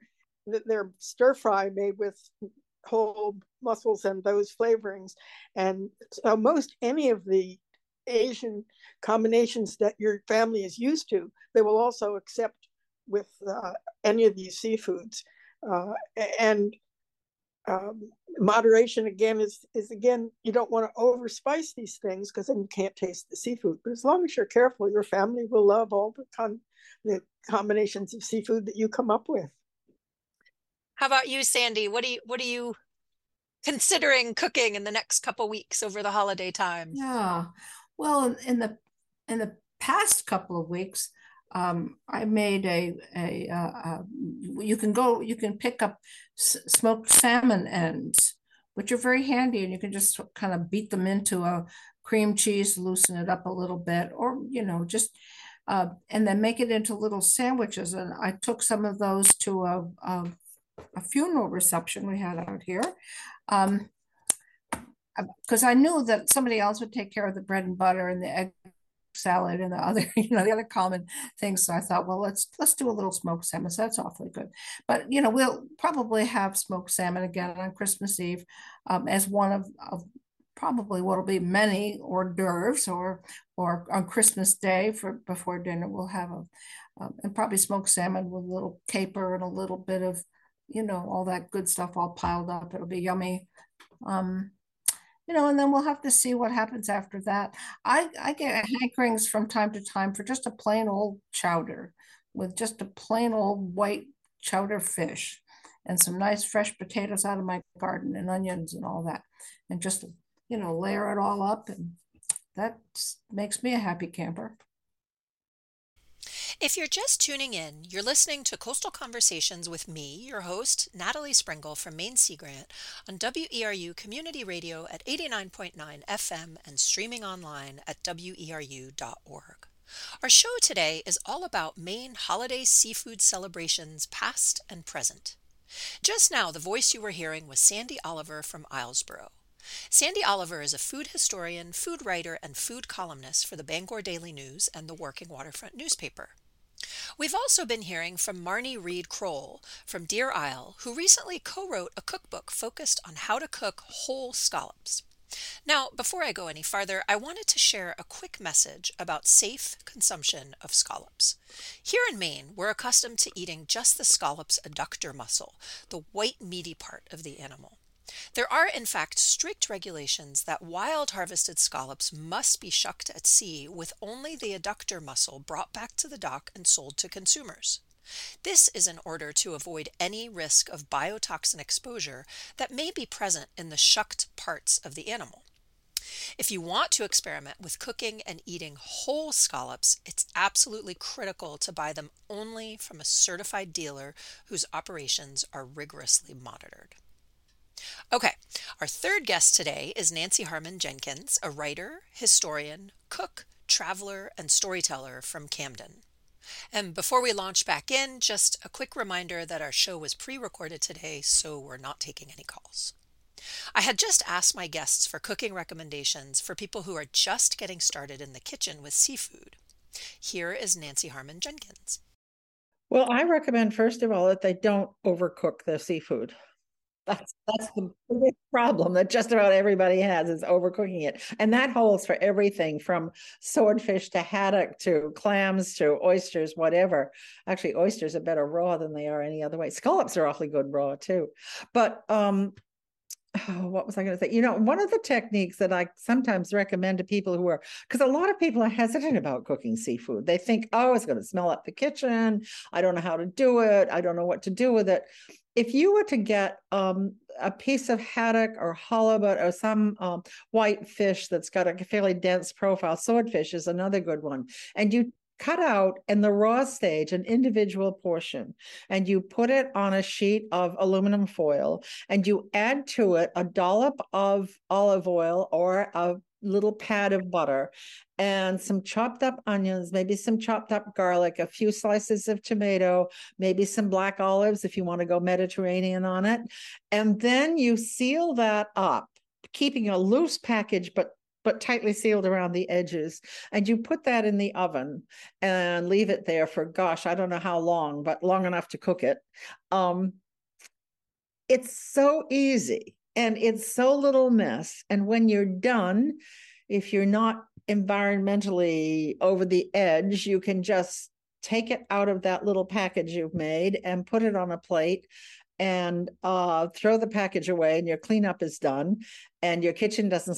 their stir fry made with whole mussels and those flavorings. And so most any of the Asian combinations that your family is used to, they will also accept with uh, any of these seafoods. Uh, and um, moderation again is is again you don't want to overspice these things because then you can't taste the seafood. But as long as you're careful, your family will love all the con- the combinations of seafood that you come up with. How about you, Sandy? What do you what are you considering cooking in the next couple weeks over the holiday time? Yeah, well, in the in the past couple of weeks, um, I made a a uh, uh, you can go you can pick up smoked salmon ends, which are very handy, and you can just kind of beat them into a cream cheese, loosen it up a little bit, or you know just. Uh, and then make it into little sandwiches. And I took some of those to a, a, a funeral reception we had out here. Um, because I knew that somebody else would take care of the bread and butter and the egg salad and the other, you know, the other common things. So I thought, well, let's let's do a little smoked salmon. So that's awfully good. But you know, we'll probably have smoked salmon again on Christmas Eve um, as one of, of probably what'll be many hors d'oeuvres or or on Christmas Day for before dinner we'll have a um, and probably smoked salmon with a little caper and a little bit of you know all that good stuff all piled up. It'll be yummy. Um, you know, and then we'll have to see what happens after that. I, I get hankerings from time to time for just a plain old chowder with just a plain old white chowder fish and some nice fresh potatoes out of my garden and onions and all that. And just, you know, layer it all up. And that makes me a happy camper. If you're just tuning in, you're listening to Coastal Conversations with me, your host, Natalie Springuel from Maine Sea Grant, on WERU Community Radio at 89.9 FM and streaming online at weru.org. Our show today is all about Maine holiday seafood celebrations, past and present. Just now, the voice you were hearing was Sandy Oliver from Islesboro. Sandy Oliver is a food historian, food writer, and food columnist for the Bangor Daily News and the Working Waterfront newspaper. We've also been hearing from Marnie Reed Crowell from Deer Isle, who recently co wrote a cookbook focused on how to cook whole scallops. Now, before I go any farther, I wanted to share a quick message about safe consumption of scallops. Here in Maine, we're accustomed to eating just the scallop's adductor muscle, the white meaty part of the animal. There are, in fact, strict regulations that wild harvested scallops must be shucked at sea with only the adductor muscle brought back to the dock and sold to consumers. This is in order to avoid any risk of biotoxin exposure that may be present in the shucked parts of the animal. If you want to experiment with cooking and eating whole scallops, it's absolutely critical to buy them only from a certified dealer whose operations are rigorously monitored. Okay, our third guest today is Nancy Harmon Jenkins, a writer, historian, cook, traveler, and storyteller from Camden. And before we launch back in, just a quick reminder that our show was pre recorded today, so we're not taking any calls. I had just asked my guests for cooking recommendations for people who are just getting started in the kitchen with seafood. Here is Nancy Harmon Jenkins. Well, I recommend, first of all, that they don't overcook the seafood. That's that's the biggest problem that just about everybody has is overcooking it. And that holds for everything from swordfish to haddock to clams to oysters, whatever. Actually, oysters are better raw than they are any other way. Scallops are awfully good raw too. But um oh, what was I going to say? You know, one of the techniques that I sometimes recommend to people who are, because a lot of people are hesitant about cooking seafood. They think, oh, it's going to smell up the kitchen. I don't know how to do it. I don't know what to do with it if you were to get um, a piece of haddock or halibut or some um, white fish that's got a fairly dense profile. Swordfish is another good one. And you cut out in the raw stage an individual portion and you put it on a sheet of aluminum foil and you add to it a dollop of olive oil or a little pad of butter and some chopped up onions, maybe some chopped up garlic, a few slices of tomato, maybe some black olives if you want to go Mediterranean on it. And then you seal that up, keeping a loose package, but but tightly sealed around the edges. And you put that in the oven and leave it there for, gosh, I don't know how long, but long enough to cook it. Um, it's so easy and it's so little mess. And when you're done, if you're not environmentally over the edge, you can just take it out of that little package you've made and put it on a plate and uh, throw the package away and your cleanup is done and your kitchen doesn't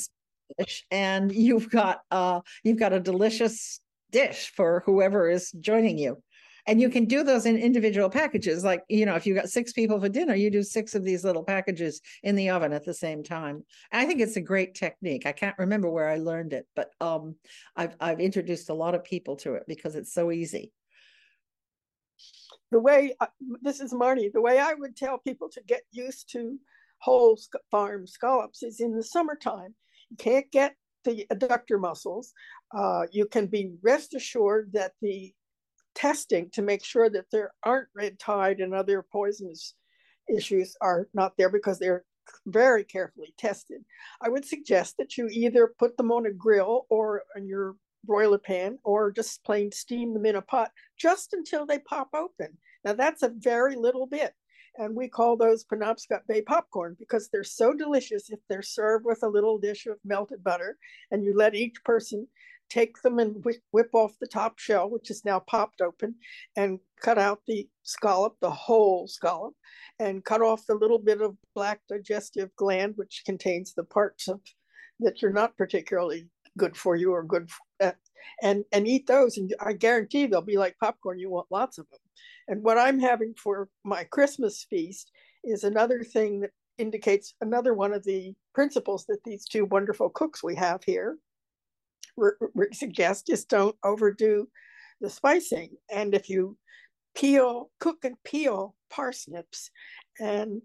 and you've got uh you've got a delicious dish for whoever is joining you. And you can do those in individual packages like you know if you got six people for dinner you do six of these little packages in the oven at the same time. And i think it's a great technique. I can't remember where i learned it but um i've i've introduced a lot of people to it because it's so easy. The way uh, this is marnie the way i would tell people to get used to whole farm scallops is in the summertime can't get the adductor muscles uh, you can be rest assured that the testing to make sure that there aren't red tide and other poisonous issues are not there because they're very carefully tested. I would suggest that you either put them on a grill or in your broiler pan or just plain steam them in a pot just until they pop open. Now that's a very little bit. And we call those Penobscot Bay popcorn because they're so delicious if they're served with a little dish of melted butter and you let each person take them and whip off the top shell, which is now popped open, and cut out the scallop, the whole scallop, and cut off the little bit of black digestive gland, which contains the parts of that you're not particularly good for you or good for, uh, and and eat those and i guarantee they'll be like popcorn. You want lots of them and what i'm having for my christmas feast is another thing that indicates another one of the principles that these two wonderful cooks we have here suggest just don't overdo the spicing. And if you peel, cook and peel parsnips and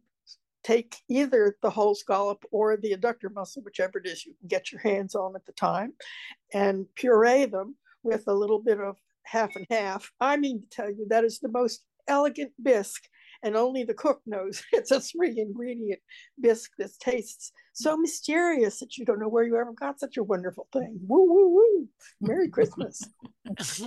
take either the whole scallop or the adductor muscle, whichever it is you can get your hands on at the time, and puree them with a little bit of half and half. I mean to tell you, that is the most elegant bisque and only the cook knows it's a three ingredient bisque that tastes so mysterious that you don't know where you ever got such a wonderful thing. Woo, woo, woo. Merry Christmas.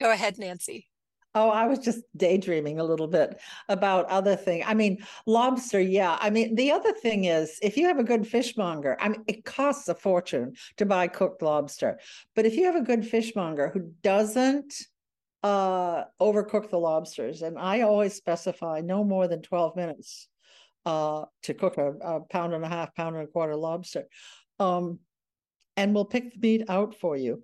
Go ahead, Nancy. Oh, I was just daydreaming a little bit about other thing. I mean, lobster, yeah. I mean, the other thing is if you have a good fishmonger, I mean, it costs a fortune to buy cooked lobster. But if you have a good fishmonger who doesn't uh, overcook the lobsters. And I always specify no more than 12 minutes uh, to cook a, a, pound and a half, pound and a quarter lobster. Um, and we'll pick the meat out for you.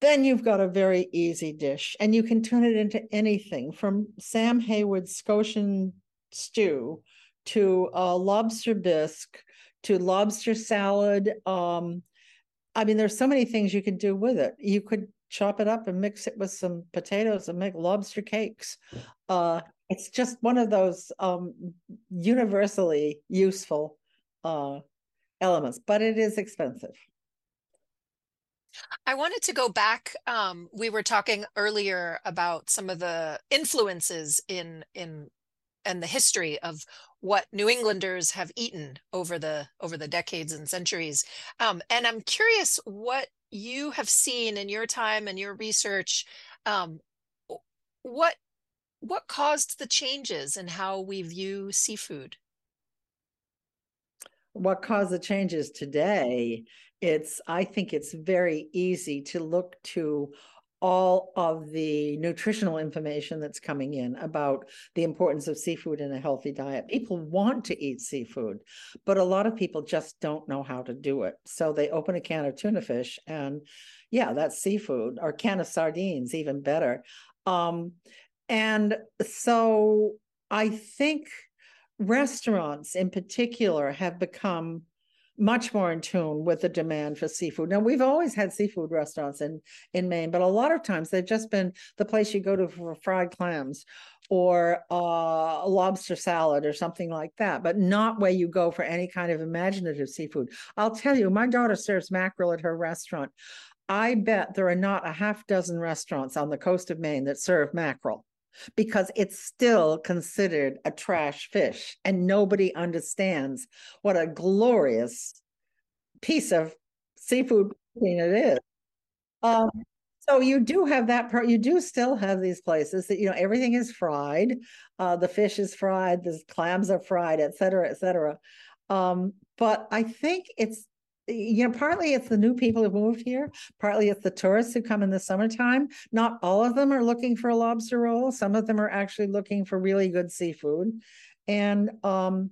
Then you've got a very easy dish, and you can turn it into anything from Sam Hayward's Scotian stew to a lobster bisque to lobster salad. Um, I mean, there's so many things you could do with it. You could chop it up and mix it with some potatoes and make lobster cakes. Uh, it's just one of those um, universally useful uh, elements, but it is expensive. I wanted to go back. Um, we were talking earlier about some of the influences in in and the history of what New Englanders have eaten over the over the decades and centuries. Um, and I'm curious what you have seen in your time and your research um, what what caused the changes in how we view seafood what caused the changes today it's i think it's very easy to look to all of the nutritional information that's coming in about the importance of seafood in a healthy diet. People want to eat seafood, but a lot of people just don't know how to do it. So they open a can of tuna fish and yeah, that's seafood or can of sardines, even better. Um, and so I think restaurants in particular have become much more in tune with the demand for seafood. Now we've always had seafood restaurants in in Maine, but a lot of times they've just been the place you go to for fried clams or uh, a lobster salad or something like that, but not where you go for any kind of imaginative seafood. I'll tell you, my daughter serves mackerel at her restaurant. I bet there are not a half dozen restaurants on the coast of Maine that serve mackerel because it's still considered a trash fish and nobody understands what a glorious piece of seafood it is. Um, so you do have that part. You do still have these places that you know everything is fried. Uh, the fish is fried. The clams are fried, et cetera, et cetera. Um, but I think it's you know, partly it's the new people who moved here, partly it's the tourists who come in the summertime. Not all of them are looking for a lobster roll. Some of them are actually looking for really good seafood. And um,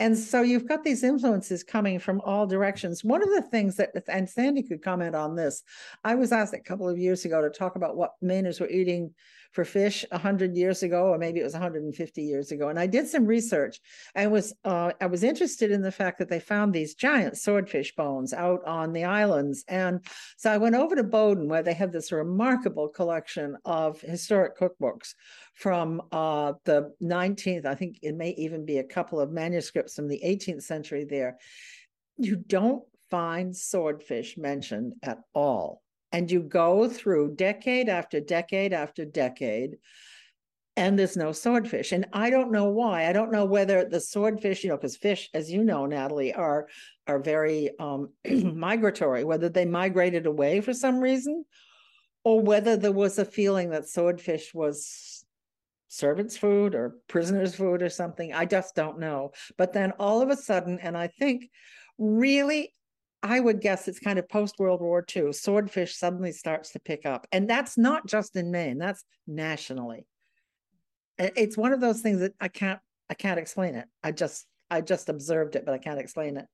and so you've got these influences coming from all directions. One of the things that, and Sandy could comment on this, I was asked a couple of years ago to talk about what Mainers were eating for fish 100 years ago or maybe it was 150 years ago. And i did some research. And was uh, i was interested in the fact that they found these giant swordfish bones out on the islands. And so i went over to bowdoin where they have this remarkable collection of historic cookbooks from uh, the 19th i think it may even be a couple of manuscripts from the 18th century there. You don't find swordfish mentioned at all and you go through decade after decade after decade and there's no swordfish. And i don't know why. I don't know whether the swordfish you know because fish as you know natalie are are very um, migratory whether they migrated away for some reason or whether there was a feeling that swordfish was servants food or prisoners food or something. I just don't know. But then all of a sudden and i think really I would guess it's kind of post World War II. Swordfish suddenly starts to pick up. And that's not just in Maine, that's nationally. It's one of those things that I can't I can't explain it. I just I just observed it, but I can't explain it.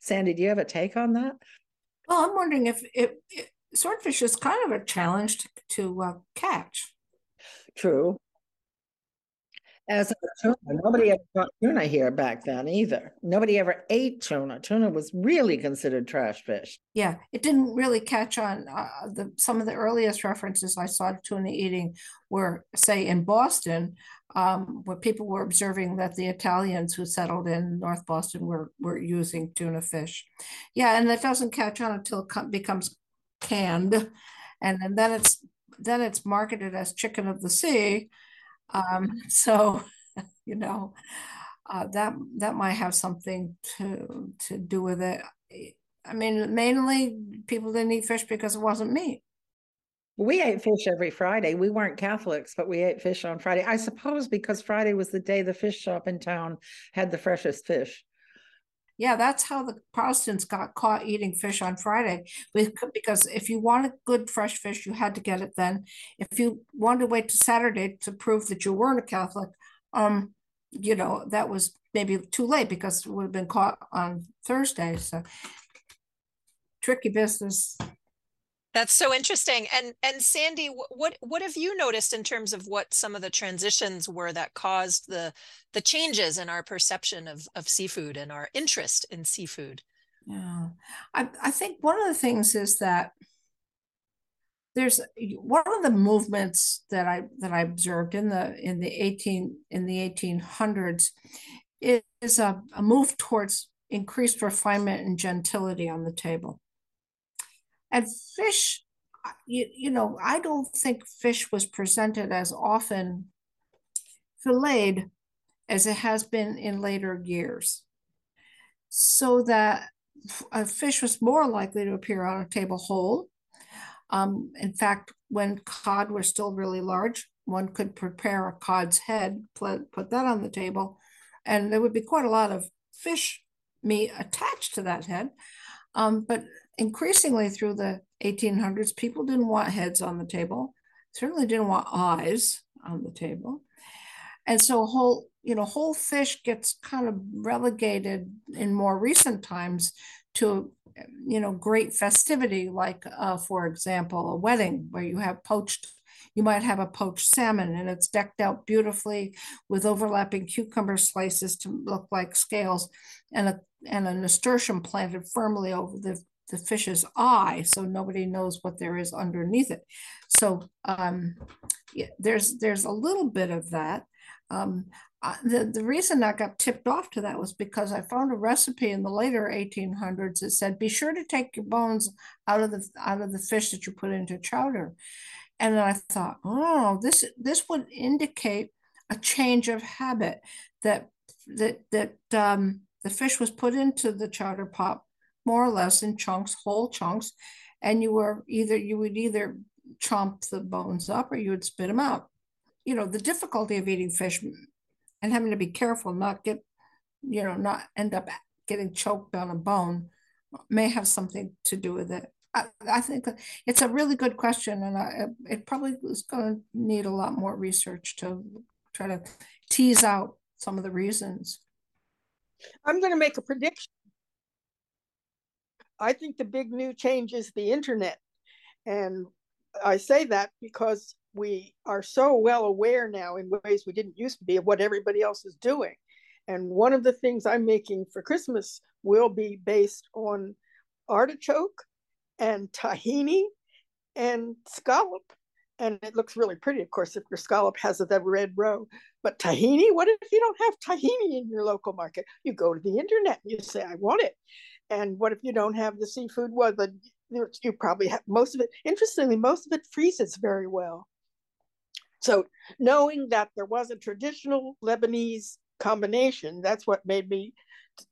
Sandy, do you have a take on that? Well, I'm wondering if, if, if swordfish is kind of a challenge to, to uh, catch. True as a tuna. Nobody ever caught tuna here back then either. Nobody ever ate tuna. Tuna was really considered trash fish. Yeah, it didn't really catch on. Uh, the some of the earliest references I saw to tuna eating were, say, in Boston, um, where people were observing that the Italians who settled in North Boston were were using tuna fish. Yeah, and that doesn't catch on until it becomes canned, and then it's then it's marketed as chicken of the sea um, so, you know, uh, that that might have something to to do with it. I mean, mainly people didn't eat fish because it wasn't meat. We ate fish every Friday. We weren't Catholics, but we ate fish on Friday. I suppose because Friday was the day the fish shop in town had the freshest fish yeah, that's how the Protestants got caught eating fish on Friday. Because if you wanted good fresh fish, you had to get it then. If you wanted to wait to Saturday to prove that you weren't a Catholic, um, you know, that was maybe too late because it would have been caught on Thursday. So tricky business. That's so interesting. And and Sandy, what what have you noticed in terms of what some of the transitions were that caused the the changes in our perception of of seafood and our interest in seafood? Yeah, I I think one of the things is that there's one of the movements that I that I observed in the in the 18 in the 1800s is a, a move towards increased refinement and gentility on the table. And fish, you, you know, I don't think fish was presented as often filleted as it has been in later years. So that a fish was more likely to appear on a table whole. Um, in fact, when cod were still really large, one could prepare a cod's head, put, that on the table, and there would be quite a lot of fish meat attached to that head. Um, but increasingly through the 1800s, people didn't want heads on the table, certainly didn't want eyes on the table. And so whole, you know, whole fish gets kind of relegated in more recent times to, you know, great festivity, like, uh, for example, a wedding where you have poached, you might have a poached salmon and it's decked out beautifully with overlapping cucumber slices to look like scales and a and a nasturtium planted firmly over the the fish's eye so nobody knows what there is underneath it so um, yeah, there's there's a little bit of that um, the, the reason I got tipped off to that was because I found a recipe in the later 1800s that said, be sure to take your bones out of the out of the fish that you put into chowder. And I thought, oh, this this would indicate a change of habit that that that um, the fish was put into the chowder pot more or less in chunks, whole chunks, and you were either you would either chomp the bones up or you would spit them out. You know, the difficulty of eating fish and having to be careful not get, you know, not end up getting choked on a bone may have something to do with it. I, I think it's a really good question, and I, it probably is going to need a lot more research to try to tease out some of the reasons. I'm going to make a prediction. I think the big new change is the internet. And I say that because we are so well aware now in ways we didn't used to be of what everybody else is doing. And one of the things I'm making for Christmas will be based on artichoke and tahini and scallop. And it looks really pretty, of course, if your scallop has the red roe. But tahini, what if you don't have tahini in your local market? You go to the internet and you say, I want it. And what if you don't have the seafood? Well, then you probably have most of it. Interestingly, most of it freezes very well. So knowing that there was a traditional Lebanese combination, that's what made me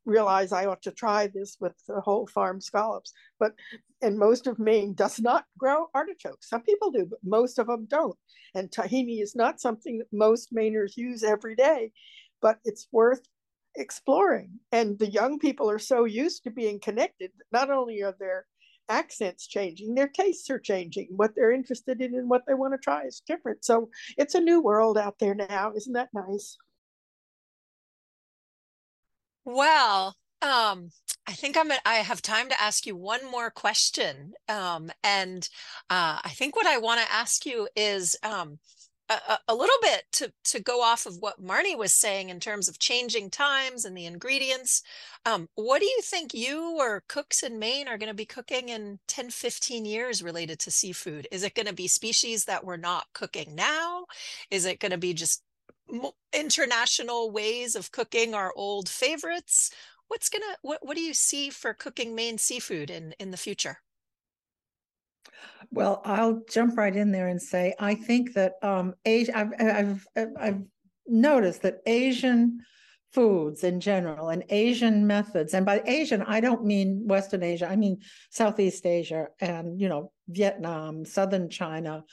realize I ought to try this with the whole farm scallops. But and most of Maine does not grow artichokes. Some people do, but most of them don't. And tahini is not something that most Mainers use every day, but it's worth exploring. And the young people are so used to being connected. Not only are their accents changing, their tastes are changing, what they're interested in and what they want to try is different. So it's a new world out there now. Isn't that nice? Well, um, I think I'm. I have time to ask you one more question, um, and uh, I think what I want to ask you is, um, a, a, little bit to to go off of what Marnie was saying in terms of changing times and the ingredients. Um, what do you think you or cooks in Maine are going to be cooking in 10, 15 years related to seafood? Is it going to be species that we're not cooking now? Is it going to be just international ways of cooking our old favorites? What's gonna what what do you see for cooking Maine seafood in in the future? Well, I'll jump right in there and say I think that um, Asia. I've, I've I've noticed that Asian foods in general and Asian methods, and by Asian I don't mean Western Asia. I mean Southeast Asia and you know Vietnam, Southern China,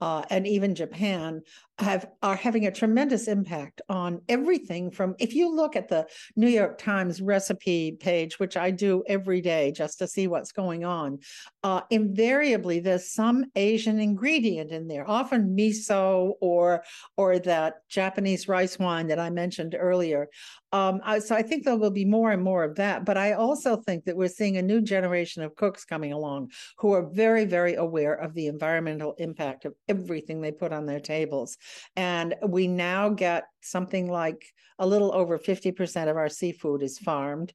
uh, and even Japan have are having a tremendous impact on everything from if you look at the New York Times recipe page which I do every day just to see what's going on uh, invariably there's some Asian ingredient in there often miso or or that Japanese rice wine that I mentioned earlier. Um, so I think there will be more and more of that but I also think that we're seeing a new generation of cooks coming along who are very very aware of the environmental impact of everything they put on their tables and we now get something like a little over 50% of our seafood is farmed.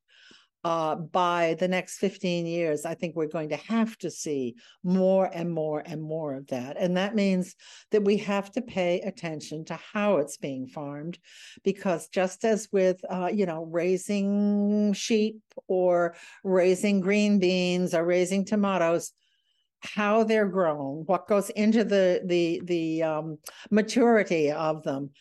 Uh, by the next 15 years, I think we're going to have to see more and more and more of that. And that means that we have to pay attention to how it's being farmed, because just as with, uh, you know, raising sheep or raising green beans or raising tomatoes, how they're grown, what goes into the the the um, maturity of them,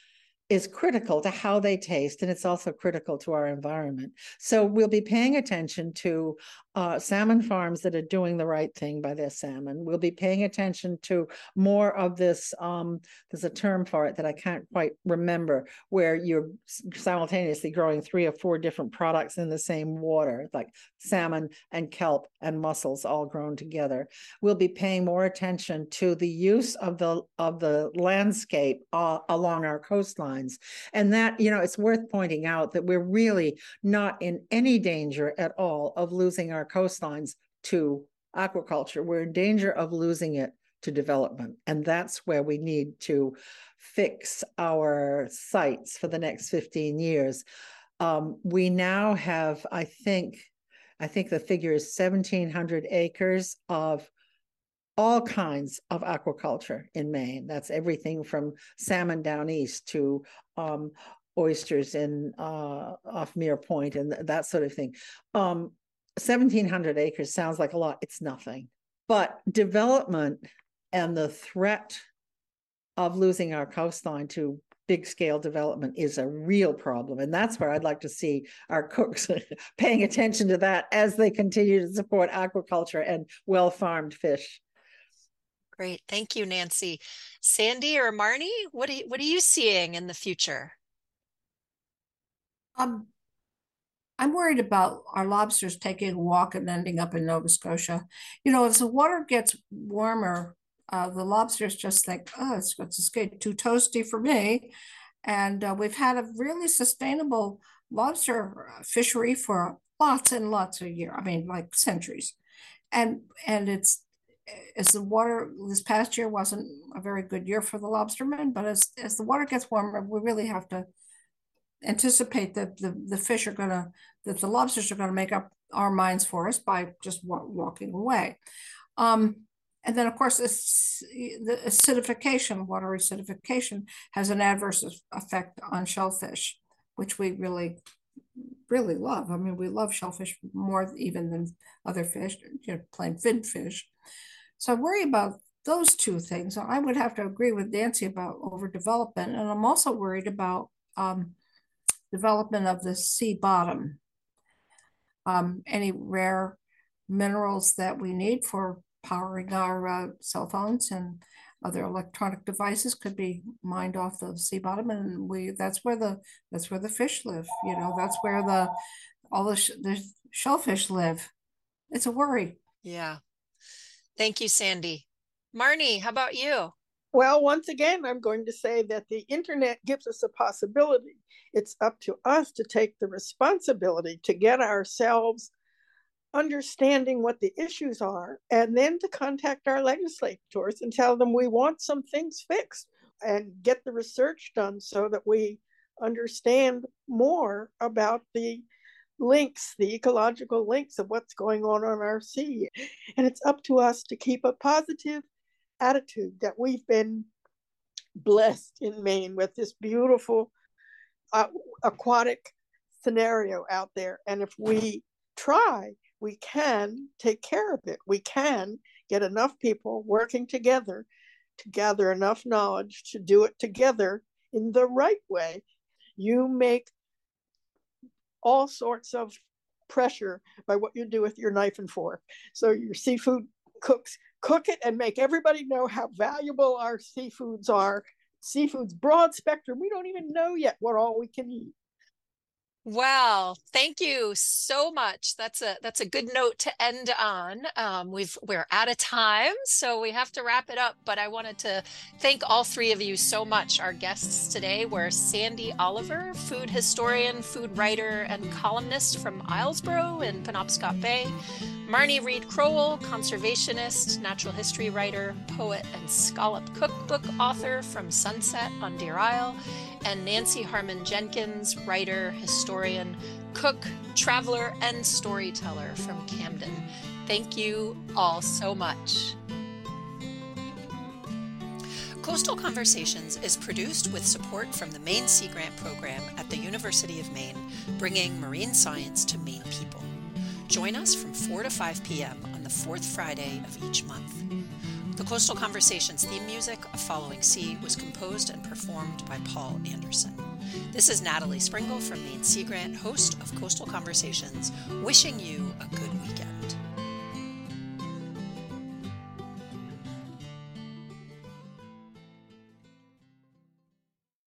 is critical to how they taste, and it's also critical to our environment. So we'll be paying attention to uh, salmon farms that are doing the right thing by their salmon. We'll be paying attention to more of this. Um, there's a term for it that I can't quite remember, where you're simultaneously growing three or four different products in the same water, like salmon and kelp and mussels all grown together. We'll be paying more attention to the use of the of the landscape uh, along our coastlines, and that you know it's worth pointing out that we're really not in any danger at all of losing our our coastlines to aquaculture. We're in danger of losing it to development. And that's where we need to fix our sights for the next 15 years. Um, we now have, I think, I think the figure is 1,700 acres of all kinds of aquaculture in Maine. That's everything from salmon down east to um, oysters in uh, off Mere Point and that sort of thing. Um, 1,700 acres sounds like a lot. It's nothing. But development and the threat of losing our coastline to big scale development is a real problem. And that's where I'd like to see our cooks paying attention to that as they continue to support aquaculture and well farmed fish. Great. Thank you, Nancy. Sandy or Marnie, what are you, what are you seeing in the future? Um, I'm worried about our lobsters taking a walk and ending up in Nova Scotia. You know, as the water gets warmer, uh, the lobsters just think, oh, it's, it's getting too toasty for me. And uh, we've had a really sustainable lobster fishery for lots and lots of years. I mean, like centuries. And and it's as the water this past year wasn't a very good year for the lobstermen, but as as the water gets warmer, we really have to anticipate that the, the fish are gonna that the lobsters are gonna make up our minds for us by just wa- walking away. Um, and then, of course, the acidification, water acidification, has an adverse effect on shellfish, which we really, really love. I mean, we love shellfish more even than other fish, you know, plain fin fish. So I worry about those two things. I would have to agree with Nancy about overdevelopment. And I'm also worried about um, development of the sea bottom. Um, any rare minerals that we need for powering our uh, cell phones and other electronic devices could be mined off the sea bottom and we that's where the that's where the fish live you know that's where the all the, sh- the shellfish live it's a worry yeah Thank you, Sandy. Marnie, how about you? Well, once again, I'm going to say that the internet gives us a possibility. It's up to us to take the responsibility to get ourselves understanding what the issues are and then to contact our legislators and tell them we want some things fixed and get the research done so that we understand more about the links, the ecological links of what's going on on our sea. And it's up to us to keep a positive attitude that we've been blessed in Maine with this beautiful uh, aquatic scenario out there. And if we try, we can take care of it. We can get enough people working together to gather enough knowledge to do it together in the right way. You make all sorts of pressure by what you do with your knife and fork. So your seafood cooks cook it and make everybody know how valuable our seafoods are. Seafood's broad spectrum. We don't even know yet what all we can eat. Wow, thank you so much. That's a that's a good note to end on. Um, we've we're out of time, so we have to wrap it up. But I wanted to thank all three of you so much. Our guests today were Sandy Oliver, food historian, food writer, and columnist from Islesboro in Penobscot Bay. Marnie Reed Crowell, conservationist, natural history writer, poet, and scallop cookbook author from Sunset on Deer Isle and Nancy Harmon Jenkins, writer, historian, cook, traveler, and storyteller from Camden. Thank you all so much. Coastal Conversations is produced with support from the Maine Sea Grant Program at the University of Maine, bringing marine science to Maine people. Join us from 4 to 5 p.m. on the fourth Friday of each month. The Coastal Conversations theme music of Following Sea was composed and performed by Paul Anderson. This is Natalie Springuel from Maine Sea Grant, host of Coastal Conversations, wishing you a good weekend.